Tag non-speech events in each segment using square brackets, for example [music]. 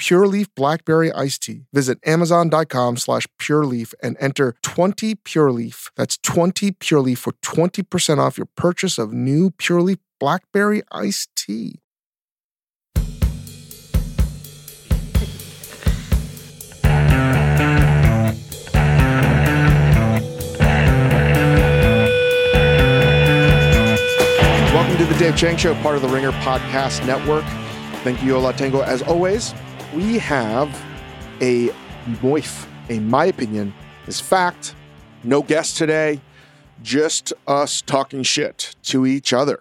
Pure Leaf Blackberry Iced Tea. Visit Amazon.com slash Pure Leaf and enter 20 Pure Leaf. That's 20 Pure Leaf for 20% off your purchase of new Pure Leaf Blackberry Iced Tea. Welcome to the Dave Chang Show, part of the Ringer Podcast Network. Thank you, Ola Tango. As always, we have a moif, a my opinion is fact. No guest today, just us talking shit to each other.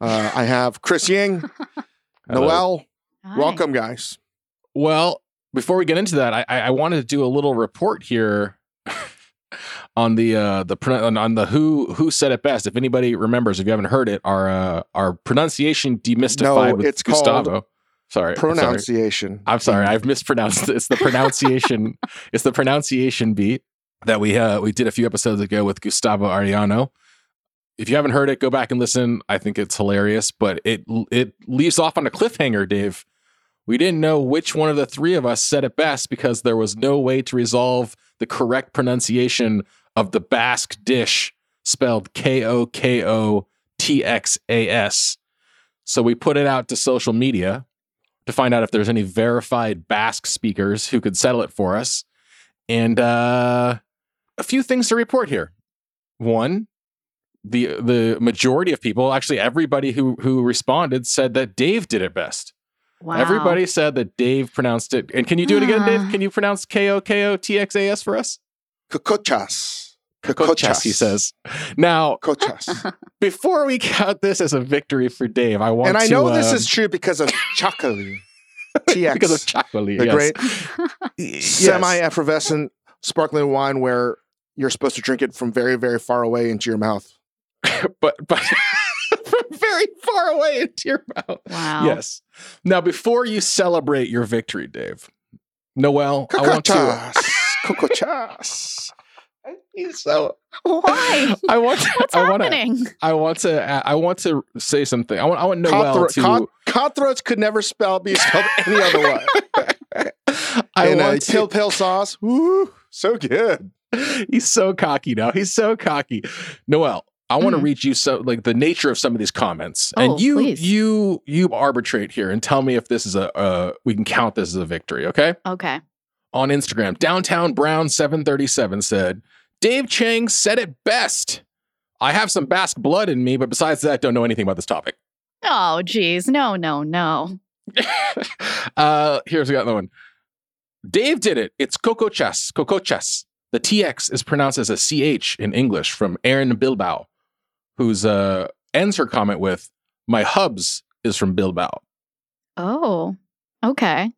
Uh, I have Chris Ying, [laughs] Noelle. Hi. Welcome, guys. Well, before we get into that, I, I I wanted to do a little report here [laughs] on the uh the on, on the who who said it best. If anybody remembers, if you haven't heard it, our uh, our pronunciation demystified No, with it's called Sorry, I'm sorry. Pronunciation. I'm sorry, I've mispronounced. it. It's the pronunciation. [laughs] it's the pronunciation beat that we uh we did a few episodes ago with Gustavo Arellano. If you haven't heard it, go back and listen. I think it's hilarious, but it it leaves off on a cliffhanger, Dave. We didn't know which one of the three of us said it best because there was no way to resolve the correct pronunciation of the Basque dish spelled K O K O T X A S. So we put it out to social media to find out if there's any verified Basque speakers who could settle it for us. And uh, a few things to report here. One, the the majority of people, actually everybody who who responded, said that Dave did it best. Wow. Everybody said that Dave pronounced it. And can you do it again, Dave? [sighs] Can you pronounce K O K O T X A S for us? Kokochas. Kokochas, he says. Now, Kokochas. [laughs] before we count this as a victory for Dave, I want to. and I to, know this um, is true because of [laughs] Chocoli. TX. because of chocolate. the yes. great [laughs] semi effervescent sparkling wine where you're supposed to drink it from very, very far away into your mouth. but but from very far away into your mouth. Wow. Yes. Now, before you celebrate your victory, Dave, Noelle, I want to. Kokochas. Kokochas. So Why? [laughs] I want. To, What's I want to. happening? I want to. I want to say something. I want. I want Noelle Cutthroat, to. cut- cutthroats could never spell be spelled any other way. [laughs] I and want to. pill pill sauce. Woo, so good. He's so cocky now. He's so cocky. Noelle, I want to Mhm. read you so like the nature of some of these comments, Oh, and you please. you you arbitrate here and tell me if this is a uh, we can count this as a victory. Okay. Okay. On Instagram, downtown Brown seven thirty seven said Dave Chang said it best. I have some Basque blood in me, but besides that, don't know anything about this topic. Oh, geez. No, no, no. [laughs] uh, here's another one. Dave did it. It's cocochas. Cocochas. The TX is pronounced as a CH in English from Erin Bilbao, who's uh ends her comment with, My hubs is from Bilbao. Oh, okay.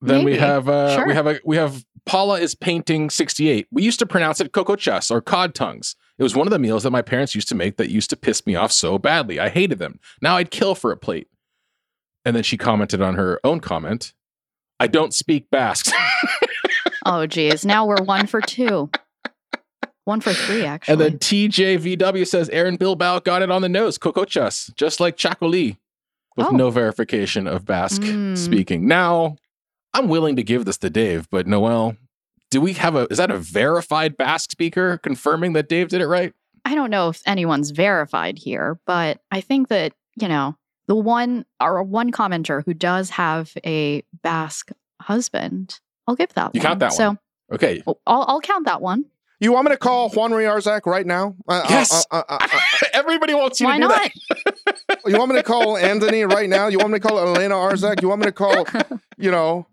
Then we have uh Sure. we have a we have Paula is painting 68. We used to pronounce it cocochas or cod tongues. It was one of the meals that my parents used to make that used to piss me off so badly. I hated them. Now I'd kill for a plate. And then she commented on her own comment. I don't speak Basque. [laughs] Oh, geez. Now we're one for two. One for three, actually. and then TJVW says Erin Bilbao got it on the nose, cocochas, just like Chacoli, with Oh. no verification of Basque Mm. speaking. Now, I'm willing to give this to Dave, but Noelle, do we have a is that a verified Basque speaker confirming that Dave did it right? I don't know if anyone's verified here, but I think that, you know, the one or one commenter who does have a Basque husband, I'll give that You one. count that so one. Okay. I'll, I'll count that one. You want me to call Juan Mari Arzak right now? Uh, uh, Yes. uh, [laughs] uh, Everybody wants you Why to do not? that. You want me to call Anthony right now? You want me to call Elena Arzak? You want me to call, [laughs] you know,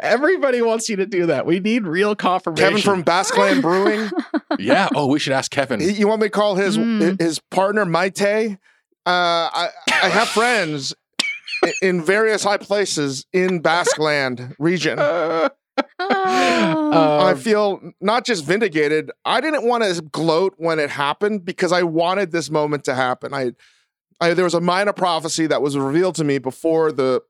Everybody wants you to do that. We need real confirmation. Kevin from Basqueland Brewing? [laughs] yeah. Oh, we should ask Kevin. You want me to call his Mm. his partner Maite? Uh, I I have [laughs] friends in various high places in Basqueland region. Uh. [laughs] I um, feel not just vindicated. I didn't want to gloat when it happened because I wanted this moment to happen. I, I there was a minor prophecy that was revealed to me before the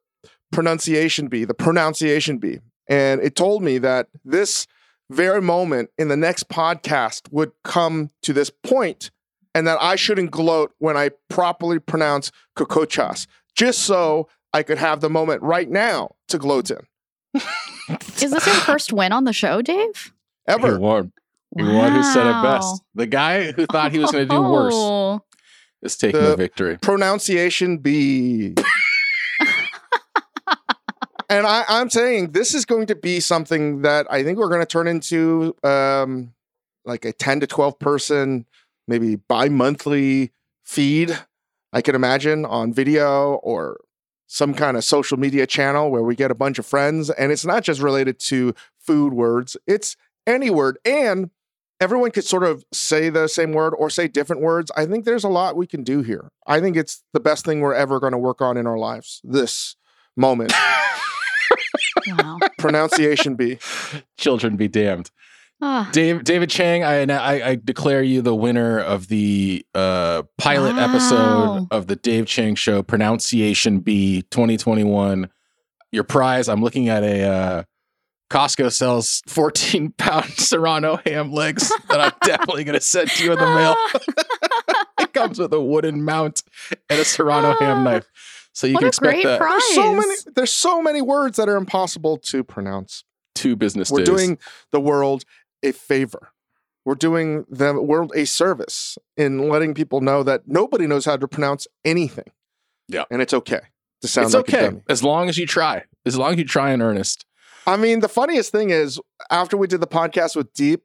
pronunciation bee, the pronunciation bee, and it told me that this very moment in the next podcast would come to this point, and that I shouldn't gloat when I properly pronounce kokochas, just so I could have the moment right now to gloat in. [laughs] Is this your first win on the show, Dave? he Ever. won. He won who said it best. The guy who thought he was going to do worse Oh. is taking The- the victory. pronunciation be and I, i'm saying this is going to be something that i think we're going to turn into um, like a 10 to 12 person maybe bi-monthly feed i can imagine on video or some kind of social media channel where we get a bunch of friends and it's not just related to food words it's any word and everyone could sort of say the same word or say different words. I think there's a lot we can do here. I think it's the best thing we're ever going to work on in our lives. This moment, [laughs] Wow. [laughs] pronunciation B. Children be damned. Ah. Dave, David Chang, I, I, I declare you the winner of the uh, pilot Wow. episode of the Dave Chang Show, Pronunciation B 2021. Your prize, I'm looking at a uh, Costco sells 14 [laughs] pound Serrano ham legs that I'm [laughs] definitely going to send to you in the mail. it comes with a wooden mount and a Serrano ham knife. So you what can a expect great that prize. There's so many. There's so many words that are impossible to pronounce. two business We're days. doing the world a favor. We're doing the world a service in letting people know that nobody knows how to pronounce anything. Yeah. and it's okay to sound it's like a okay dummy. as long as you try. As long as you try in earnest. I mean, the funniest thing is after we did the podcast with Deep,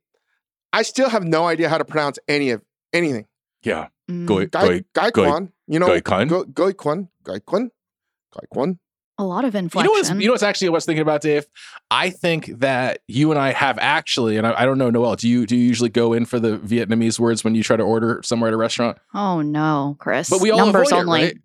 I still have no idea how to pronounce any of anything. Yeah. Mm. Go, Guy, go, Gaikwan, you know, Gaikwan? Go- Gaikwan, Gaikwan, Gaikwan. A lot of You inflection. know what's you know what's actually what I was thinking about, Dave? I think that you and I have actually, and I, I don't know, Noelle, do you do you usually go in for the Vietnamese words when you try to order somewhere at a restaurant? oh no, Chris. But we all numbers avoid it, only. right?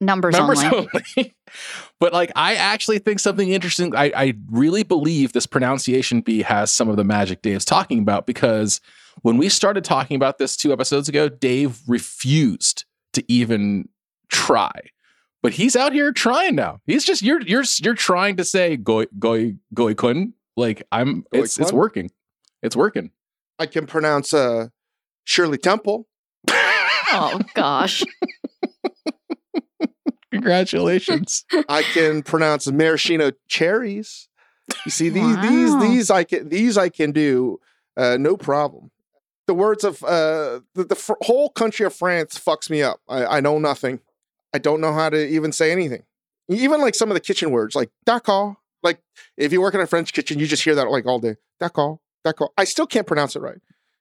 Numbers, Numbers only. only. [laughs] but like I actually think something interesting. I, I really believe this pronunciation bee has some of the magic Dave's talking about because when we started talking about this two episodes ago, Dave refused to even try. But he's out here trying now. He's just you're you're you're trying to say goy goy goy kun. Like I'm it's it's working. It's working. I can pronounce uh, Shirley Temple. Oh gosh. [laughs] Congratulations. I can pronounce maraschino cherries. You see these Wow. these these I can these I can do uh, no problem. The words of uh, the, the fr- whole country of France fucks me up. I, I know nothing. I don't know how to even say anything. Even like some of the kitchen words, like d'accord. Like if you work in a French kitchen, you just hear that like all day. D'accord, d'accord. I still can't pronounce it right.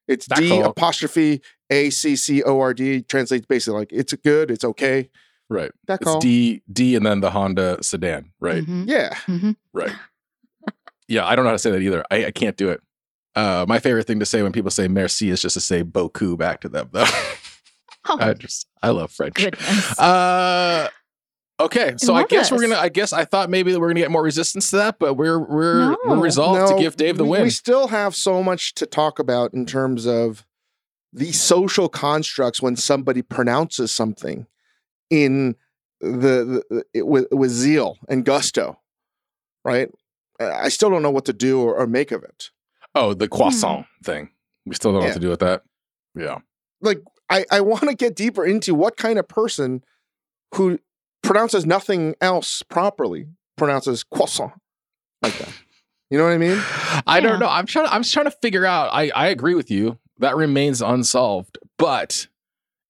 It's D D'accord. apostrophe A C C O R D. Translates basically like it's good, it's okay. right. D'accord. It's D D and then the Honda sedan, right? Mhm, Yeah. mhm. Right. [laughs] Yeah, I don't know how to say that either. I, I can't do it. Uh, my favorite thing to say when people say merci is just to say beaucoup back to them, though. [laughs] Oh, I just, I love French. goodness. Uh, okay, so I love guess we're gonna. I guess I thought maybe that we're gonna get more resistance to that, but we're we're we're No. resolved to give Dave the we, win. We still have so much to talk about in terms of the social constructs when somebody pronounces something in the, the it, with, with zeal and gusto, right? I still don't know what to do or, or make of it. Oh, the croissant Hmm. thing. We still don't know Yeah. what to do with that. Yeah. Like, I, I want to get deeper into what kind of person who pronounces nothing else properly pronounces croissant like that. You know what I mean? I Yeah. don't know. I'm trying. I'm just trying to figure out. I I agree with you. That remains unsolved. But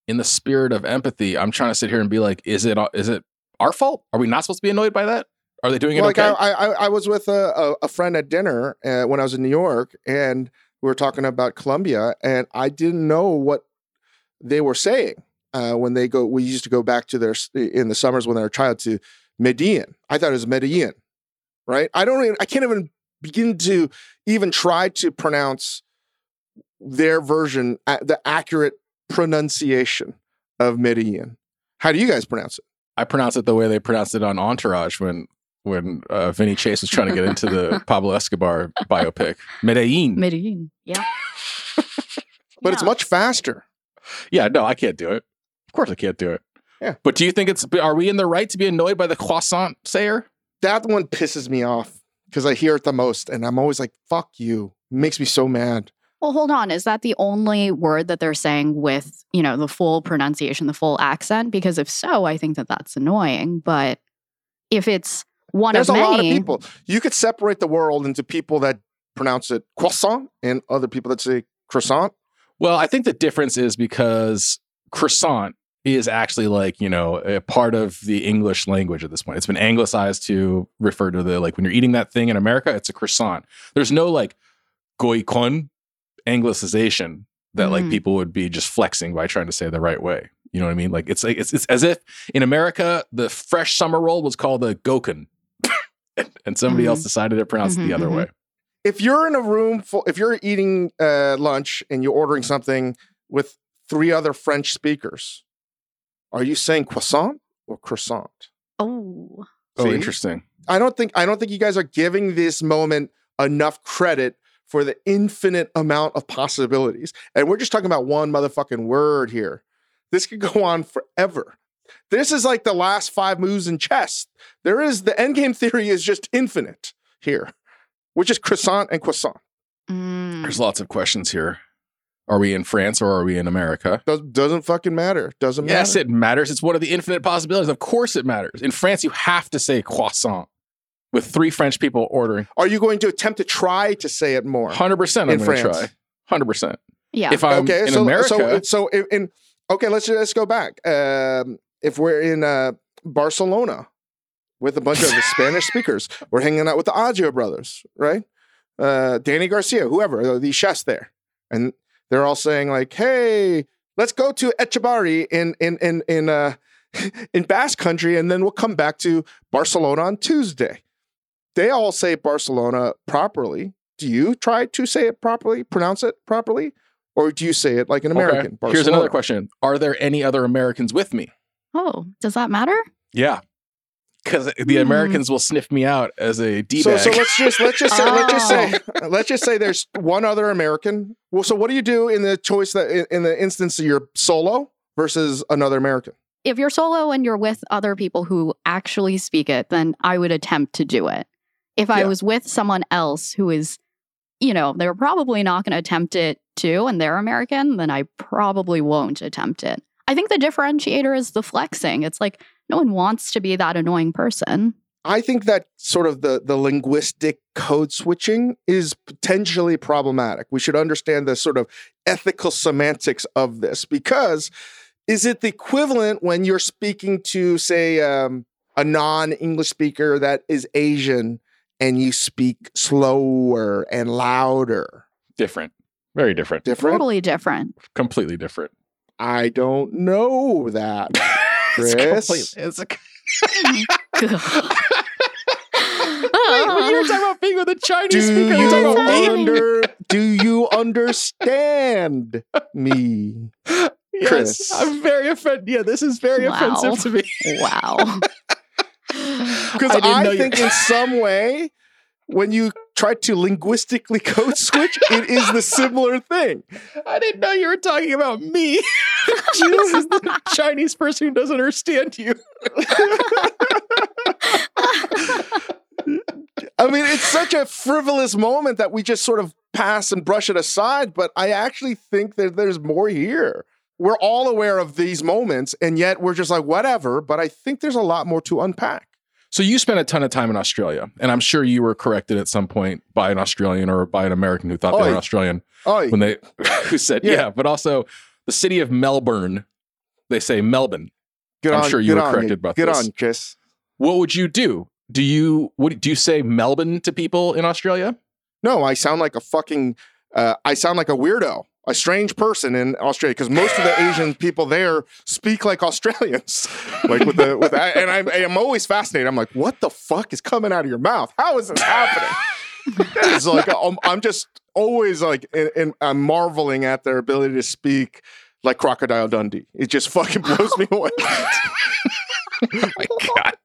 in the spirit of empathy, I'm trying to sit here and be like, is it is it our fault? Are we not supposed to be annoyed by that? Are they doing it Well, like okay? I, I, I was with a, a, friend at dinner uh, when I was in New York, and we were talking about Colombia, and I didn't know what they were saying. uh, when they go. We used to go back to their in the summers when they were a child to Medellin. I thought it was Medellin, right? I don't. Even, I can't even begin to even try to pronounce their version, uh, the accurate pronunciation of Medellin. How do you guys pronounce it? I pronounce it the way they pronounced it on Entourage when when uh, Vinny Chase was trying to get into the [laughs] Pablo Escobar biopic. Medellin. Medellin. Yeah. [laughs] But it's much faster. yeah, no, I can't do it. Of course, I can't do it. Yeah. But do you think it's? Are we in the right to be annoyed by the croissant sayer? That one pisses me off because I hear it the most, and I'm always like, "Fuck you!" It makes me so mad. Well, hold on. Is that the only word that they're saying with, you know, the full pronunciation, the full accent? Because if so, I think that that's annoying. But if it's one There's of a lot of people. You could separate the world into people that pronounce it croissant and other people that say croissant. Well, I think the difference is because croissant is actually like, you know, a part of the English language at this point. It's been anglicized to refer to the like when you're eating that thing in America, it's a croissant. There's no like goikon anglicization that like Mhm. people would be just flexing by trying to say the right way. You know what I mean? Like it's like it's, it's as if in America the fresh summer roll was called a goken. [laughs] and somebody Mhm. else decided to pronounce it Mhm, the other mhm. way. If you're in a room full, if you're eating uh, lunch and you're ordering something with three other French speakers, are you saying croissant or croissant? oh, Oh, See? interesting. I don't think I don't think you guys are giving this moment enough credit for the infinite amount of possibilities. And we're just talking about one motherfucking word here. This could go on forever. This is like the last five moves in chess. There is the endgame theory is just infinite here, which is croissant and croissant. Mm. There's lots of questions here. Are we in France or are we in America? Does, doesn't fucking matter. Doesn't matter. Yes, it matters. It's one of the infinite possibilities. Of course, it matters. In France, you have to say croissant with three French people ordering. Are you going to attempt to try to say it more? 100% I'm In going to France. try. 100%. yeah. If I'm okay, in so, America, so so in, in okay, let's let's go back. Um, if we're in uh, Barcelona with a bunch of Spanish speakers, we're hanging out with the Adrià brothers, right? Uh, Danny Garcia, whoever, the chefs there, and they're all saying like, "Hey, let's go to Etxebarri in in in in uh, [laughs] in Basque Country, and then we'll come back to Barcelona on Tuesday." They all say Barcelona properly. Do you try to say it properly, pronounce it properly? Or do you say it like an Okay. American? Here's another question Are there any other Americans with me? Oh, does that matter? Yeah. Because the Hmm. Americans will sniff me out as a D So, bag. so let's just let's just say let's just say [laughs] Oh. let's just say there's one other American. Well, so what do you do in the choice that in, in the instance that you're solo versus another American? If you're solo and you're with other people who actually speak it, then I would attempt to do it. If I Yeah. was with someone else who is, you know, they're probably not going to attempt it too, and they're American, then I probably won't attempt it. I think the differentiator is the flexing. It's like no one wants to be that annoying person. I think that sort of the the linguistic code switching is potentially problematic. We should understand the sort of ethical semantics of this because is it the equivalent when you're speaking to say um, a non-English speaker that is Asian and you speak slower and louder? different. Very different. Different? Totally different. Completely different. I don't know that. [laughs] It's Chris? complete- it's a-. [laughs] Wait, when you were talking about being with a Chinese Do speaker, you you're talking about me? under, do you understand me? Yes, Chris? I'm very offended. Yeah, this is very Wow. offensive to me. wow. [laughs] Because I I, think in some way, when you try to linguistically [laughs] code switch, it is the similar thing. I didn't know you were talking about me. [laughs] this is the Chinese person who doesn't understand you. I mean, it's such a frivolous moment that we just sort of pass and brush it aside, but I actually think that there's more here. We're all aware of these moments, and yet we're just like, whatever, but I think there's a lot more to unpack. So you spent a ton of time in Australia, and I'm sure you were corrected at some point by an Australian or by an American who thought they Oi. were Australian Oh, when they [laughs] who said Yeah. yeah. But also the city of Melbourne, they say Melbourne. good I'm on, sure you good were on corrected about Good this. on, Chris. What would you do? Do you what do you say Melbourne to people in Australia? No, I sound like a fucking, uh, I sound like a weirdo a strange person in Australia because most of the Asian people there speak like Australians, [laughs] like with the with. And I'm I'm always fascinated. I'm like, what the fuck is coming out of your mouth? How is this happening? [laughs] it's like I'm, I'm just always like, and I'm marveling at their ability to speak like Crocodile Dundee. It just fucking blows me away. [laughs] oh my god.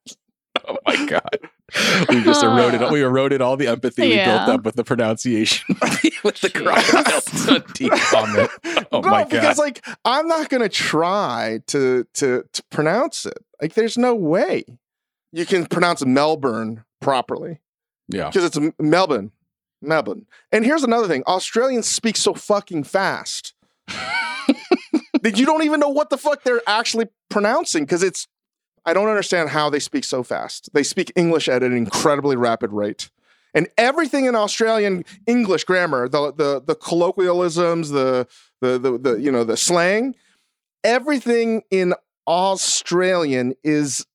Oh my god. [laughs] We just eroded [laughs] we eroded all the empathy we built up with the pronunciation [laughs] with the crocodile Dundee comment. Oh no, my god. because like I'm not gonna try to to to pronounce it. Like, there's no way you can pronounce Melbourne properly yeah. because it's Melbourne, Melbourne. And here's another thing: Australians speak so fucking fast that you don't even know what the fuck they're actually pronouncing because it's. I don't understand how they speak so fast. They speak English at an incredibly rapid rate. And everything in Australian English grammar, the the the colloquialisms, the the the, the you know the slang, everything in Australian is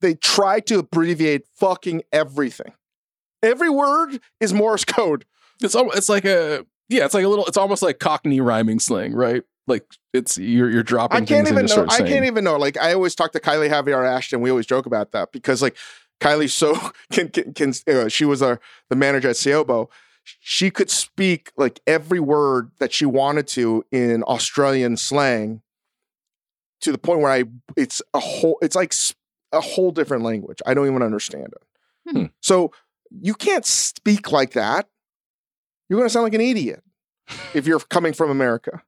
they try to abbreviate fucking everything. Every word is Morse code. It's it's like a yeah, it's like a little it's almost like Cockney rhyming slang, right? Like it's you're you're dropping I can't even know. I can't even know. Like I always talk to Kylie Javier Ashton. We always joke about that because like Kylie's so [laughs] can can, can uh, she was our the manager at Seiōbo. She could speak like every word that she wanted to in Australian slang to the point where I it's a whole it's like a whole different language. I don't even understand it. Hmm. So you can't speak like that. You're going to sound like an idiot if you're coming from America.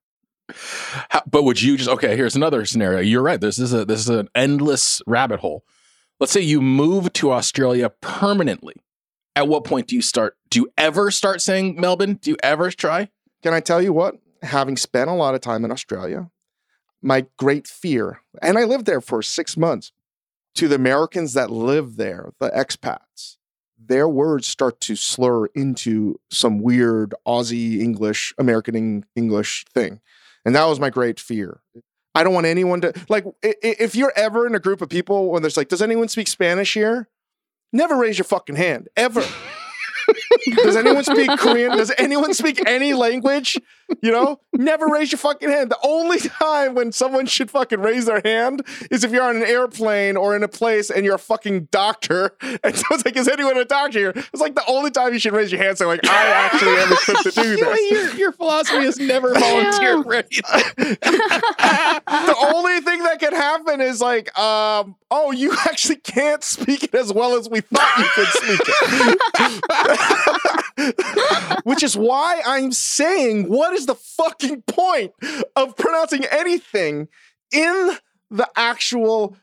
How, but would you just okay? Here's another scenario. You're right. This is a this is an endless rabbit hole. Let's say you move to Australia permanently. At what point do you start? Do you ever start saying Melbourne? Do you ever try? Can I tell you what? Having spent a lot of time in Australia, my great fear, and I lived there for six months, to the Americans that live there, the expats, their words start to slur into some weird Aussie English, American English thing. And that was my great fear. I don't want anyone to, like, if you're ever in a group of people when there's like, does anyone speak Spanish here? Never raise your fucking hand, ever. [laughs] Does anyone speak Korean? Does anyone speak any language? You know, never raise your fucking hand. The only time when someone should fucking raise their hand is if you're on an airplane or in a place and you're a fucking doctor. And [laughs] so it's like, is anyone a doctor here? It's like the only time you should raise your hand saying, like, I actually am equipped to do [laughs] this. your, your philosophy is never [laughs] volunteer anything. the only thing that can happen is like, um, oh, you actually can't speak it as well as we thought you could speak it. [laughs] Which is why I'm saying, what is the fucking point of pronouncing anything in the actual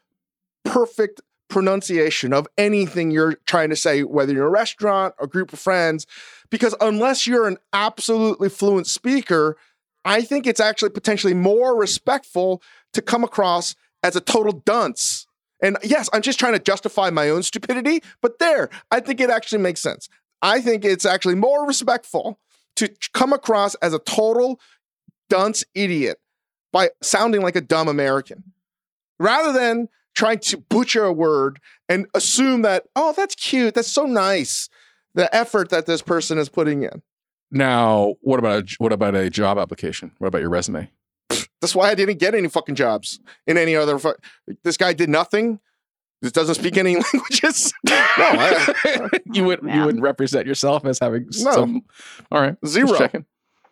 perfect pronunciation of anything you're trying to say, whether you're a restaurant or a group of friends? Because unless you're an absolutely fluent speaker, I think it's actually potentially more respectful to come across as a total dunce. And yes, I'm just trying to justify my own stupidity, but there, I think it actually makes sense. I think it's actually more respectful to come across as a total dunce idiot by sounding like a dumb American rather than trying to butcher a word and assume that, oh, that's cute, that's so nice, the effort that this person is putting in. Now, what about a, what about a job application? What about your resume? That's why I didn't get any fucking jobs in any other. Fu- this guy did nothing. This doesn't speak any [laughs] languages. no, I, [laughs] you would you Man. wouldn't represent yourself as having No. some. All right, just zero.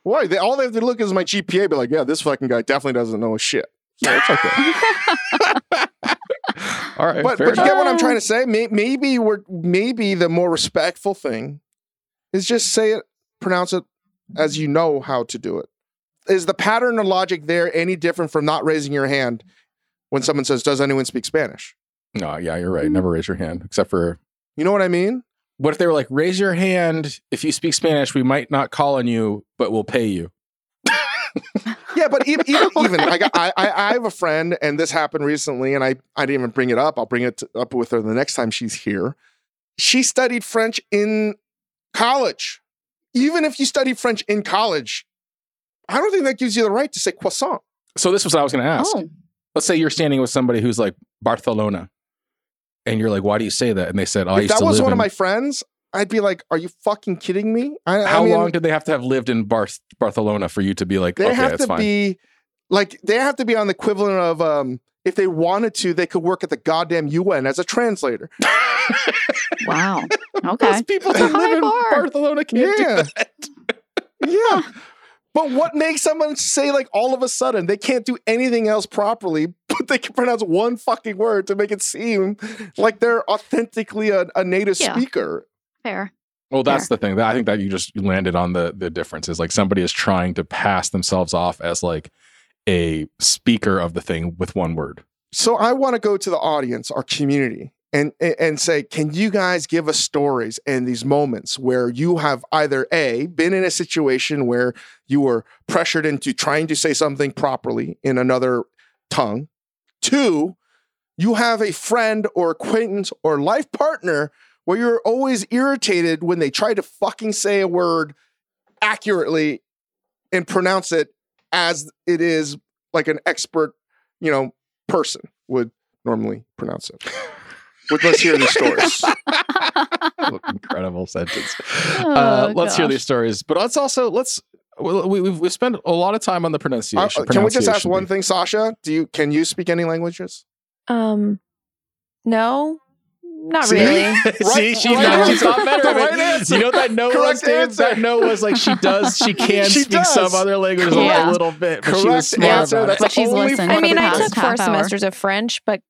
Why? They, all they have to look is my GPA. Be like, yeah, this fucking guy definitely doesn't know a shit. So it's okay. [laughs] All right, but but you enough. get what I'm trying to say. Maybe we're maybe the more respectful thing is just say it, pronounce it as you know how to do it. Is the pattern of logic there any different from not raising your hand when someone says, "Does anyone speak Spanish?" No, yeah, you're right. Mm. Never raise your hand, except for You know what I mean? what if they were like, raise your hand if you speak Spanish. We might not call on you, but we'll pay you. Yeah, but even [laughs] even, even I, got, I I I have a friend, and this happened recently, and I I didn't even bring it up. I'll bring it up with her the next time she's here. She studied French in college. Even if you study French in college, I don't think that gives you the right to say croissant. So this was what I was going to ask. Oh, Let's say you're standing with somebody who's like Barcelona, and you're like, "Why do you say that?" And they said, "Oh, I if used that to was live one of my friends, I'd be like, "Are you fucking kidding me?" I, I How mean, long did they have to have lived in Bar- Barcelona for you to be like, They okay, have that's to fine? be like they have to be on the equivalent of um, if they wanted to, they could work at the goddamn UN as a translator. [laughs] Wow. [laughs] Okay. Those people It's that live high in bar. Barcelona can't Yeah. do that. Yeah. But what makes someone say like all of a sudden they can't do anything else properly, but [laughs] they can pronounce one fucking word to make it seem like they're authentically a, a native Yeah. speaker? Fair. Well, that's the thing. I think that you just landed on the the difference is like somebody is trying to pass themselves off as like a speaker of the thing with one word. So I want to go to the audience, our community, and and say, can you guys give us stories and these moments where you have either a been in a situation where you were pressured into trying to say something properly in another tongue, two, you have a friend or acquaintance or life partner where you're always irritated when they try to fucking say a word accurately and pronounce it as it is like an expert, you know, person would normally pronounce it. But let's hear these stories. [laughs] Incredible sentence. Oh, uh, let's hear these stories, but let's also let's we, we, we've, we've spent a lot of time on the Uh, pronunciation. can we just ask one thing, Sasha? Do you can you speak any languages? Um, no, not See? really. [laughs] See, Right- she right knows. answer. Not better. The it. right. You know that no was, Correct Dave? answer. That no was like she does. She [laughs] can She speak does. some other languages Yeah. a little bit. But she was Correct smart answer. That's it. But she's only listened I mean, I took four semesters of French, but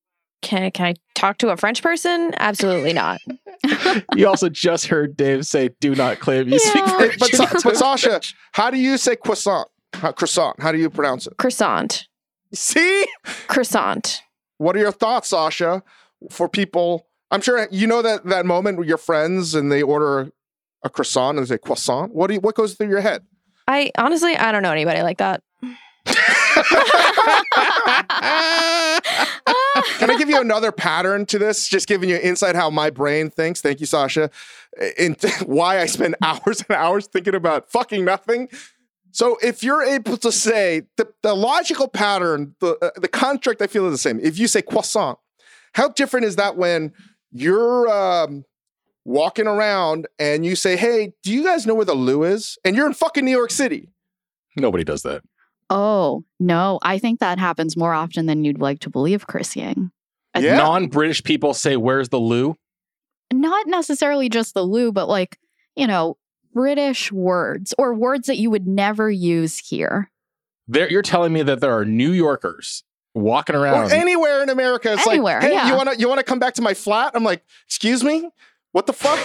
can can I talk to a French person? Absolutely not. [laughs] You also just heard Dave say, "Do not claim you speak French." But, Sa- [laughs] but Sasha, how do you say croissant? How, croissant. How do you pronounce it? Croissant, See? croissant. What are your thoughts, Sasha, for people? I'm sure you know that that moment with your friends and they order a croissant and they say croissant. What do you, what goes through your head? I honestly, I don't know anybody like that. [laughs] Uh, Can I give you another pattern to this? Just giving you insight how my brain thinks. Thank you, Sasha. And [laughs] why I spend [laughs] hours and hours thinking about fucking nothing. So if you're able to say the, the logical pattern, the uh, the construct I feel is the same. If you say croissant, how different is that when you're um, walking around and you say, "Hey, do you guys know where the loo is?" And you're in fucking New York City. Nobody does that. Oh, no. I think that happens more often than you'd like to believe, Chris Ying. Yeah. Non-British people say, "Where's the loo?" Not necessarily just the loo, but like, you know, British words or words that you would never use here. There, you're telling me that there are New Yorkers walking around. or anywhere in America. It's Anywhere, like, hey, yeah. you wanna you wanna come back to my flat? I'm like, excuse me, what the fuck?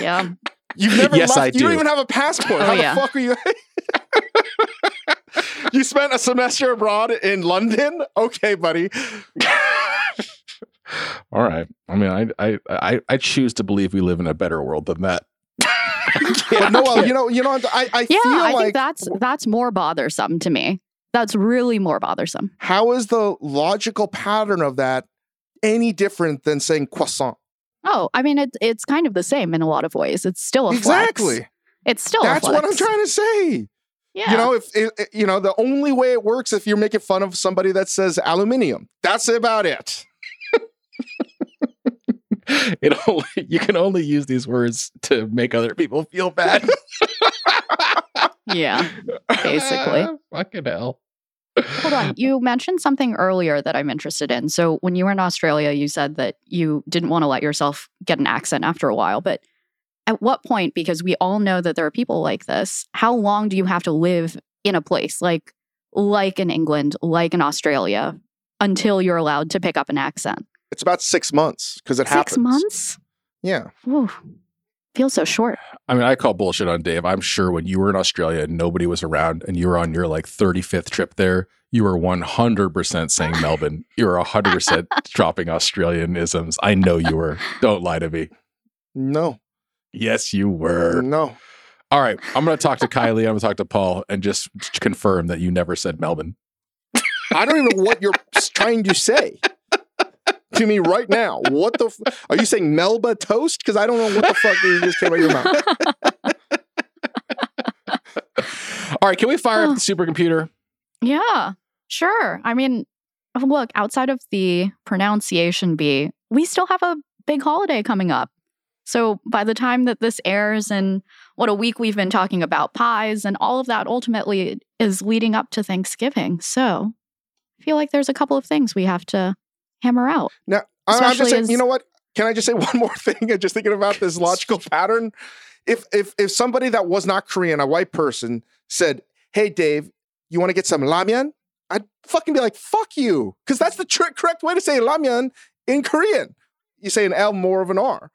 Yeah. [laughs] You've never Yes, left. I You don't even have a passport. Oh, How yeah. the fuck are you? [laughs] [laughs] you spent a semester abroad in London. Okay, buddy. All right. I mean, I, I, I, I choose to believe we live in a better world than that. But Noelle, you know, you know, I, I Yeah, feel I like think that's that's more bothersome to me. That's really more bothersome. how is the logical pattern of that any different than saying croissant? Oh, I mean, it's it's kind of the same in a lot of ways. It's still a Exactly. flex. It's still That's a what I'm trying to say. Yeah. You know, if it, it- you know, the only way it works if you're making fun of somebody that says aluminium. That's about it. [laughs] It only, you can only use these words to make other people feel bad. [laughs] yeah. Basically. [laughs] Fucking hell. Hold on. You mentioned something earlier that I'm interested in. So when you were in Australia, you said that you didn't want to let yourself get an accent after a while. But at what point, because we all know that there are people like this, how long do you have to live in a place like like in England, like in Australia, until you're allowed to pick up an accent? It's about six months because it Six happens. months? Yeah. Ooh, feels so short. I mean, I call bullshit on Dave. I'm sure when you were in Australia and nobody was around and you were on your like 35th trip there, you were 100% saying Melbourne. [laughs] You were 100% dropping Australianisms. I know you were. Don't lie to me. No. Yes, you were. No. All right. I'm going to talk to Kylie. I'm going to talk to Paul and just confirm that you never said Melbourne. I don't even know what you're trying to say to me right now. What the? F- are you saying Melba toast? Because I don't know what the fuck you just came out of your mouth. [laughs] All right. Can we fire up the [sighs] supercomputer? Yeah, sure. I mean, look, outside of the pronunciation bee, we still have a big holiday coming up. So by the time that this airs, and what a week we've been talking about pies, and all of that ultimately is leading up to Thanksgiving. So I feel like there's a couple of things we have to hammer out. Now, I'm just saying, as- you know what? Can I just say [laughs] one more thing? And just thinking about this logical pattern. If if if somebody that was not Korean, a white person, said, "Hey, Dave, you want to get some ramyun?" I'd fucking be like, "Fuck you," because that's the tr- correct way to say ramyun in Korean. You say an L more of an R.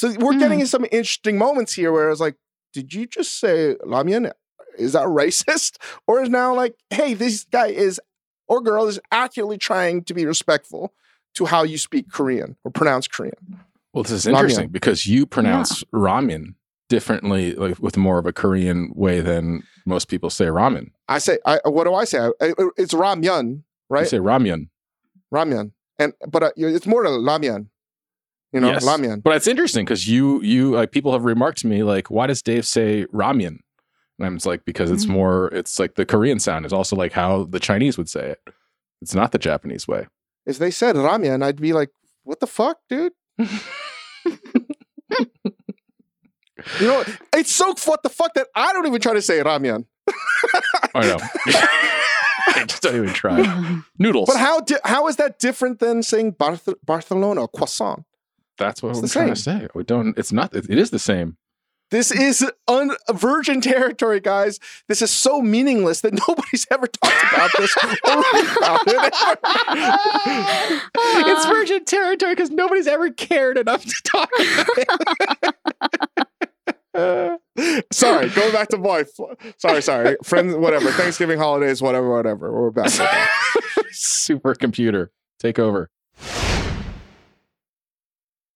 So we're Mm. getting in some interesting moments here where I was like, "Did you just say ramyun? Is that [laughs] racist?" Or is now like, "Hey, this guy is or girl is accurately trying to be respectful." to how you speak Korean or pronounce Korean. Well, this is Ramyun. interesting because you pronounce ramen differently, like with more of a Korean way than most people say ramen. I say, I what do I say? I, I- it's ramyun, right? You say ramyun. ramyun, and but uh, it's more to ramyun. You know, Yes. ramyun. But it's interesting because you you like people have remarked to me like, why does Dave say ramen? And I'm just like, because it's Mm. more, it's like the Korean sound is also like how the Chinese would say it. It's not the Japanese way. If they said ramyun, I'd be like, what the fuck, dude? You know, it's so what the fuck that I don't even try to say ramyun. [laughs] I know. [laughs] I just don't even try. [laughs] Noodles. But how di- how is that different than saying Barth- Barcelona croissant? That's what It's I'm trying to say. We don't. It's not. It, it is the same. This is un- virgin territory, guys. This is so meaningless that [laughs] nobody's ever talked about this about [laughs] it. it's ah. virgin territory because nobody's ever cared enough to talk about it. [laughs] sorry, going back to boy. Sorry, sorry. Friends, whatever. Thanksgiving holidays, whatever, whatever. We're back. Supercomputer, take over.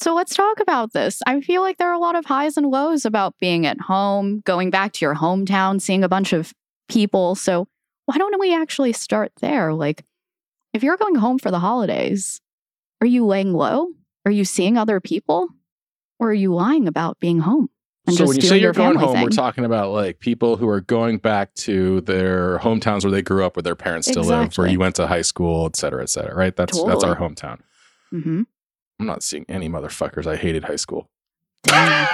So let's talk about this. I feel like there are a lot of highs and lows about being at home, going back to your hometown, seeing a bunch of people. So why don't we actually start there? Like, if you're going home for the holidays, are you laying low? Are you seeing other people? Or are you lying about being home? and so when you say your you're going home, we're talking about like people who are going back to their hometowns where they grew up, where their parents still live, where you went to high school, et cetera, et cetera. Right? That's that's our hometown. hmm I'm not seeing any motherfuckers. I hated high school. I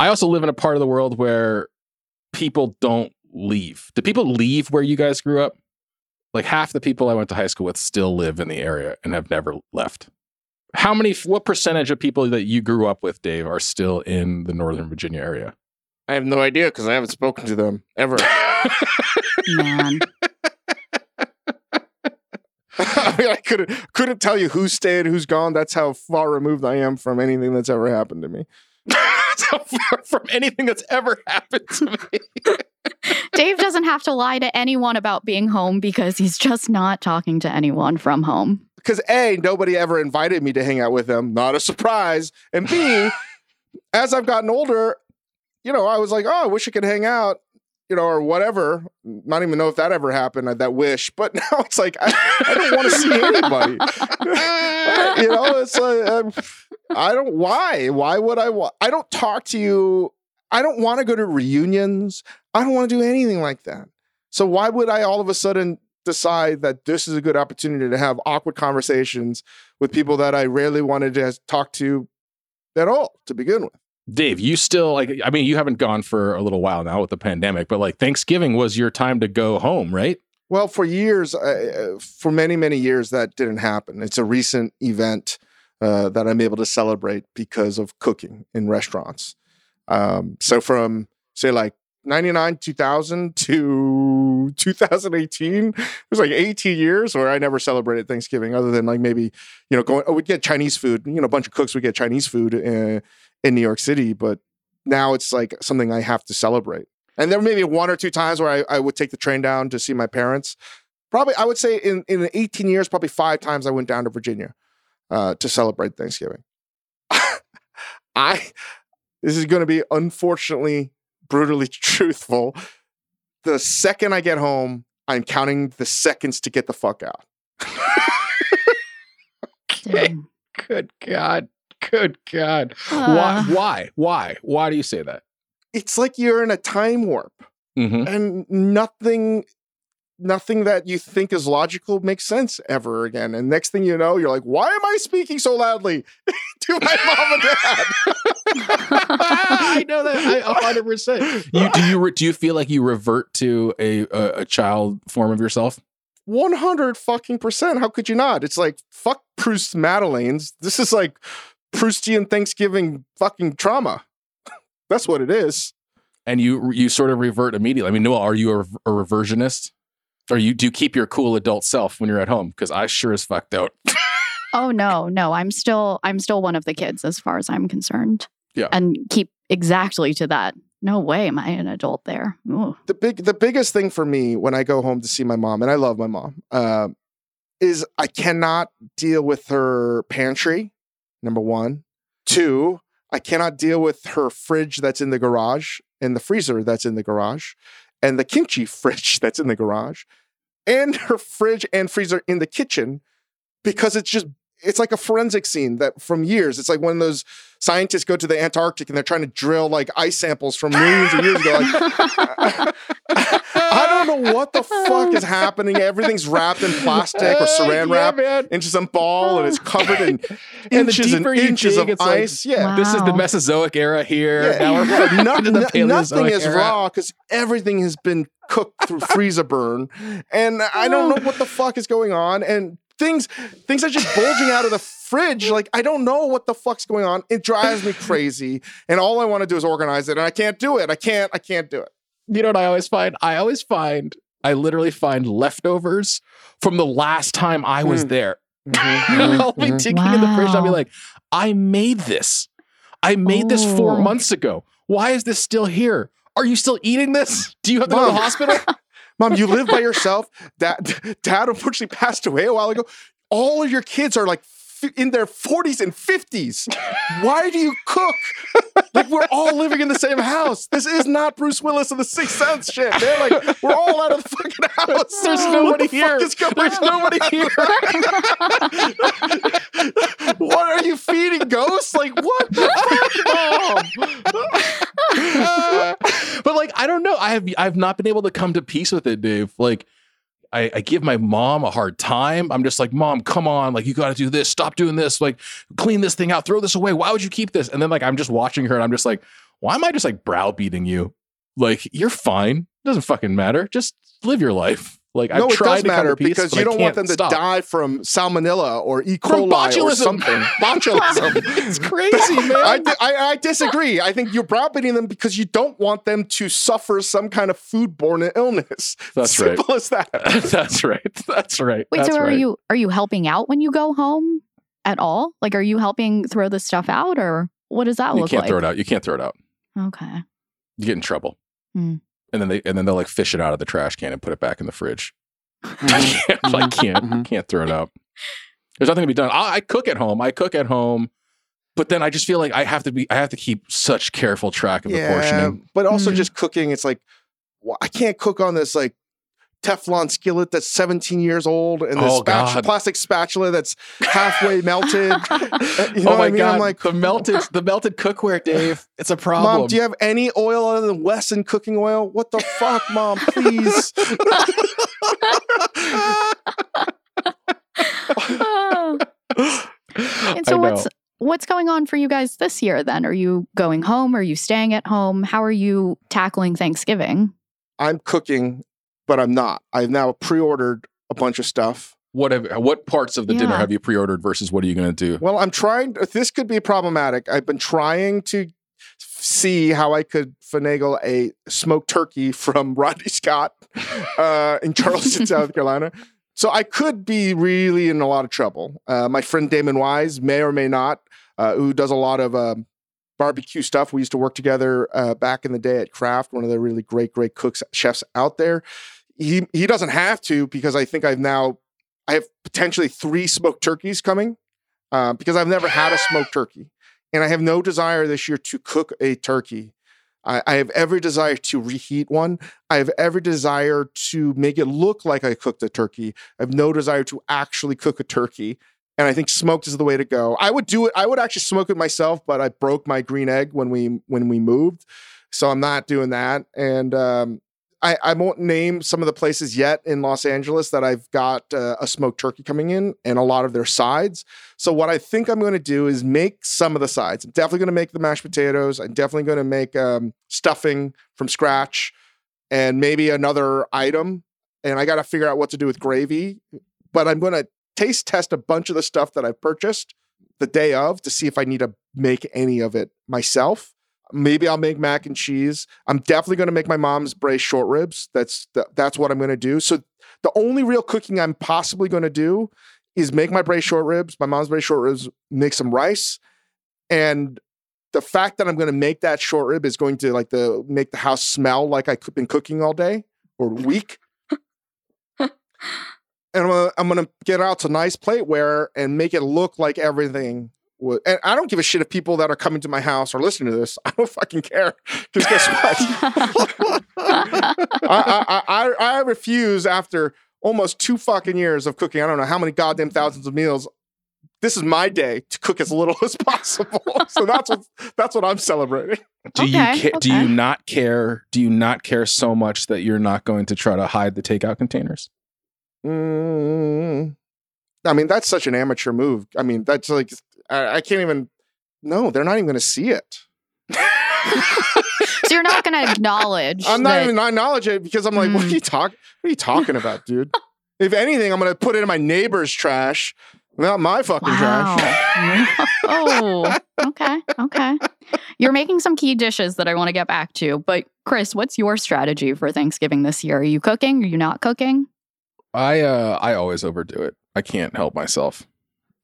also live in a part of the world where people don't leave. Do people leave where you guys grew up? Like half the people I went to high school with still live in the area and have never left. How many, what percentage of people that you grew up with, Dave, are still in the Northern Virginia area? I have no idea because I haven't spoken to them ever. [laughs] Man. [laughs] I mean, I couldn't couldn't tell you who's stayed, who's gone. That's how far removed I am from anything that's ever happened to me. [laughs] so far from anything that's ever happened to me. [laughs] Dave doesn't have to lie to anyone about being home because he's just not talking to anyone from home. Because A, nobody ever invited me to hang out with them. Not a surprise. And B, as I've gotten older, you know, I was like, oh, I wish I could hang out, you know, or whatever. Not even know if that ever happened, uh, that wish. But [laughs] now it's like, I, I don't want to see anybody. [laughs] you know, it's like, um, I don't, why? Why would I want, I don't talk to you. I don't want to go to reunions. I don't want to do anything like that. So why would I all of a sudden decide that this is a good opportunity to have awkward conversations with people that I rarely wanted to talk to at all to begin with? Dave, you still like, I mean, you haven't gone for a little while now with the pandemic, but like Thanksgiving was your time to go home, right? Well, for years, uh, for many, many years, that didn't happen. It's a recent event uh, that I'm able to celebrate because of cooking in restaurants. Um, so from say like 99, 2000 to [laughs] 2018. It was like 18 years where I never celebrated Thanksgiving other than like maybe, you know, going, oh, we'd get Chinese food. You know, a bunch of cooks would get Chinese food in, in New York City. But now it's like something I have to celebrate. And there were maybe one or two times where I, I would take the train down to see my parents. Probably, I would say in, in 18 years, probably five times I went down to Virginia uh, to celebrate Thanksgiving. [laughs] I, this is going to be unfortunately brutally [laughs] truthful. The second I get home, I'm counting the seconds to get the fuck out. [laughs] okay. Good God. Good God. Uh, why? Why? Why? Why do you say that? It's like you're in a time warp Mm-hmm. and nothing nothing that you think is logical makes sense ever again. And next thing you know, you're like, why am I speaking so loudly [laughs] to my mom and dad? [laughs] I know that. I 100. percent You do you do you feel like you revert to a, a a child form of yourself? 100 fucking percent. How could you not? It's like, fuck Proust Madeleines. This is like Proustian Thanksgiving fucking trauma. [laughs] That's what it is. And you you sort of revert immediately. I mean, Noelle, are you a, a reversionist? Or you do you keep your cool adult self when you're at home? Because I sure as fucked out. [laughs] oh no, no, I'm still I'm still one of the kids as far as I'm concerned. Yeah. And keep exactly to that. No way am I an adult there. Ooh. the big the biggest thing for me when I go home to see my mom, and I love my mom, uh, is I cannot deal with her pantry. Number one, two, I cannot deal with her fridge that's in the garage and the freezer that's in the garage, and the kimchi [laughs] fridge that's in the garage, and her fridge and freezer in the kitchen, because it's just it's like a forensic scene that from years. It's like when those scientists go to the Antarctic and they're trying to drill like ice samples from millions of years ago. Like, [laughs] [laughs] don't know what the fuck is happening. Everything's wrapped in plastic or [laughs] saran wrap man. into some ball and it's covered in [laughs] inches and deeper inches dig, of it's like, ice. yeah. Wow. This is the Mesozoic era here. Yeah, now we're yeah. [laughs] No- the no- nothing is era. raw because everything has been cooked through freezer burn, and I don't know what the fuck is going on. And things things are just bulging out of the fridge. Like I don't know what the fuck's going on. It drives me crazy, and all I want to do is organize it, and I can't do it. I can't. I can't do it. You know what I always find? I always find I literally find leftovers from the last time I was Mm. there. [laughs] Mhm, I'll be digging in the fridge. I'll be like, I made this. I made this four months ago. Why is this still here? Are you still eating this? Do you have to go to the hospital? [laughs] Mom, you live by yourself. Dad, [laughs] dad unfortunately passed away a while ago. All of your kids are like f- in their 40s and 50s. Why do you cook? Like we're all living in the same house. This is not Bruce Willis in the Sixth Sense shit, They're Like we're all out of the fucking house. There's nobody the here. Fuck is There's nobody here. what are you feeding ghosts? Like what the fuck, mom? [laughs] Uh, but like, I don't know. I have I've not been able to come to peace with it, Dave. Like, I, I give my mom a hard time. I'm just like, Mom, come on, like you got to do this. Stop doing this. Like, clean this thing out. Throw this away. Why would you keep this? And then like I'm just watching her, and I'm just like, why am I just like browbeating you? Like, you're fine. It Doesn't fucking matter. Just live your life. Like, no, I've it tried does to come matter to peace, because you don't want them to stop. die from salmonella or E. Coli or something. [laughs] Botulism. [laughs] it's crazy, man. I, I, I disagree. I think you're browbeating them because you don't want them to suffer some kind of foodborne illness. That's right. Simple as that. [laughs] That's right. That's right. Wait, That's so are right. you are you helping out when you go home at all? Like are you helping throw this stuff out or what does that You look like? You can't throw it out. You can't throw it out. Okay. You get in trouble. Hmm. And then they and then they'll like fish it out of the trash can and put it back in the fridge. [laughs] I [laughs] can't, I can't, Mhm. can't throw it out. There's nothing to be done. I, I cook at home. I cook at home, but then I just feel like I have to be. I have to keep such careful track of the portioning. but also Mhm. just cooking. It's like I can't cook on this like Teflon skillet that's 17 years old and this Oh, spatu- God. plastic spatula that's halfway melted. [laughs] You know oh what my I mean? god! I'm like, the melted, the melted cookware, Dave. It's a problem. Mom, do you have any oil other than Wesson cooking oil? What the fuck, Mom? Please. [laughs] And so what's what's going on for you guys this year then? Are you going home? Are you staying at home? How are you tackling Thanksgiving? I'm cooking, but I'm not. I've now pre-ordered a bunch of stuff. What have what parts of the dinner have you pre-ordered versus what are you going to do? Well, I'm trying. This could be problematic. I've been trying to see how I could finagle a smoked turkey from [laughs] Rodney Scott uh, in Charleston, South [laughs] Carolina. So I could be really in a lot of trouble. Uh, my friend Damon Wise may or may not, uh, who does a lot of um, barbecue stuff. We used to work together uh, back in the day at Craft, one of the really great, great cooks chefs out there. He he doesn't have to because I think I've now I have potentially three smoked turkeys coming uh, because I've never had a smoked turkey, and I have no desire this year to cook a turkey. I, I have every desire to reheat one. I have every desire to make it look like I cooked a turkey. I have no desire to actually cook a turkey. And I think smoked is the way to go. I would do it. I would actually smoke it myself, but I broke my green egg when we when we moved, so I'm not doing that. And um, I, I won't name some of the places yet in Los Angeles that I've got uh, a smoked turkey coming in and a lot of their sides. So what I think I'm going to do is make some of the sides. I'm definitely going to make the mashed potatoes. I'm definitely going to make um, stuffing from scratch and maybe another item. And I got to figure out what to do with gravy. But I'm going to taste test a bunch of the stuff that I've purchased the day of to see if I need to make any of it myself. Maybe I'll make mac and cheese. I'm definitely going to make my mom's braised short ribs. That's the, that's what I'm going to do. So the only real cooking I'm possibly going to do is make my braised short ribs, my mom's braised short ribs, make some rice, and the fact that I'm going to make that short rib is going to like the make the house smell like I've been cooking all day or [laughs] week. and I'm gonna, I'm gonna get out to nice plateware and make it look like everything would. And I don't give a shit if people that are coming to my house are listening to this. [laughs] I don't fucking care. Because guess what? [laughs] I, I, I, I refuse after almost two fucking years of cooking. I don't know how many goddamn thousands of meals. This is my day to cook as little [laughs] as possible. so that's what that's what I'm celebrating. Do you Okay, do you not care? Do you not care so much that you're not going to try to hide the takeout containers? Mm, I mean, that's such an amateur move. I mean, that's like I, I can't even. No, they're not even going to see it. [laughs] so you're not going to acknowledge. I'm not that- even acknowledge it because I'm like, what are Mm. you talking? What are you talking about, dude? if anything, I'm going to put it in my neighbor's trash, not my fucking trash. [laughs] Oh, okay. Okay. You're making some key dishes that I want to get back to. But Chris, what's your strategy for Thanksgiving this year? Are you cooking? Are you not cooking? I uh I always overdo it. I can't help myself.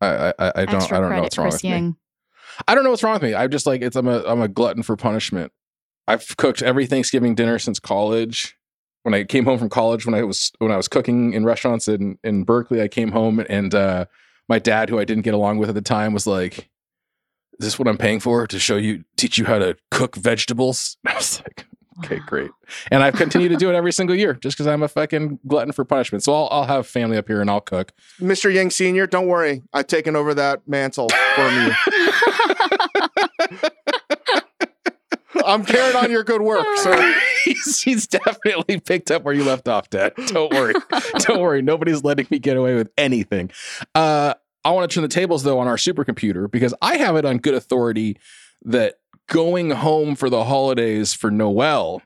I I, I don't I don't know what's wrong with me. I don't know what's wrong with me. I'm just like it's I'm a I'm a glutton for punishment. I've cooked every Thanksgiving dinner since college. When I came home from college, when I was when I was cooking in restaurants in in Berkeley, I came home and uh, my dad, who I didn't get along with at the time, was like, "Is this what I'm paying for to show you, teach you how to cook vegetables?" [laughs] I was like, "Okay, great." And I've continued to do it every single year, just because I'm a fucking glutton for punishment. So I'll I'll have family up here and I'll cook. Mr. Ying Senior, don't worry, I've taken over that mantle from you. [laughs] I'm carrying on your good work, sir. [laughs] he's, he's definitely picked up where you left off, Dad. Don't worry. [laughs] Don't worry. Nobody's letting me get away with anything. Uh, I want to turn the tables, though, on our supercomputer because I have it on good authority that going home for the holidays for Noelle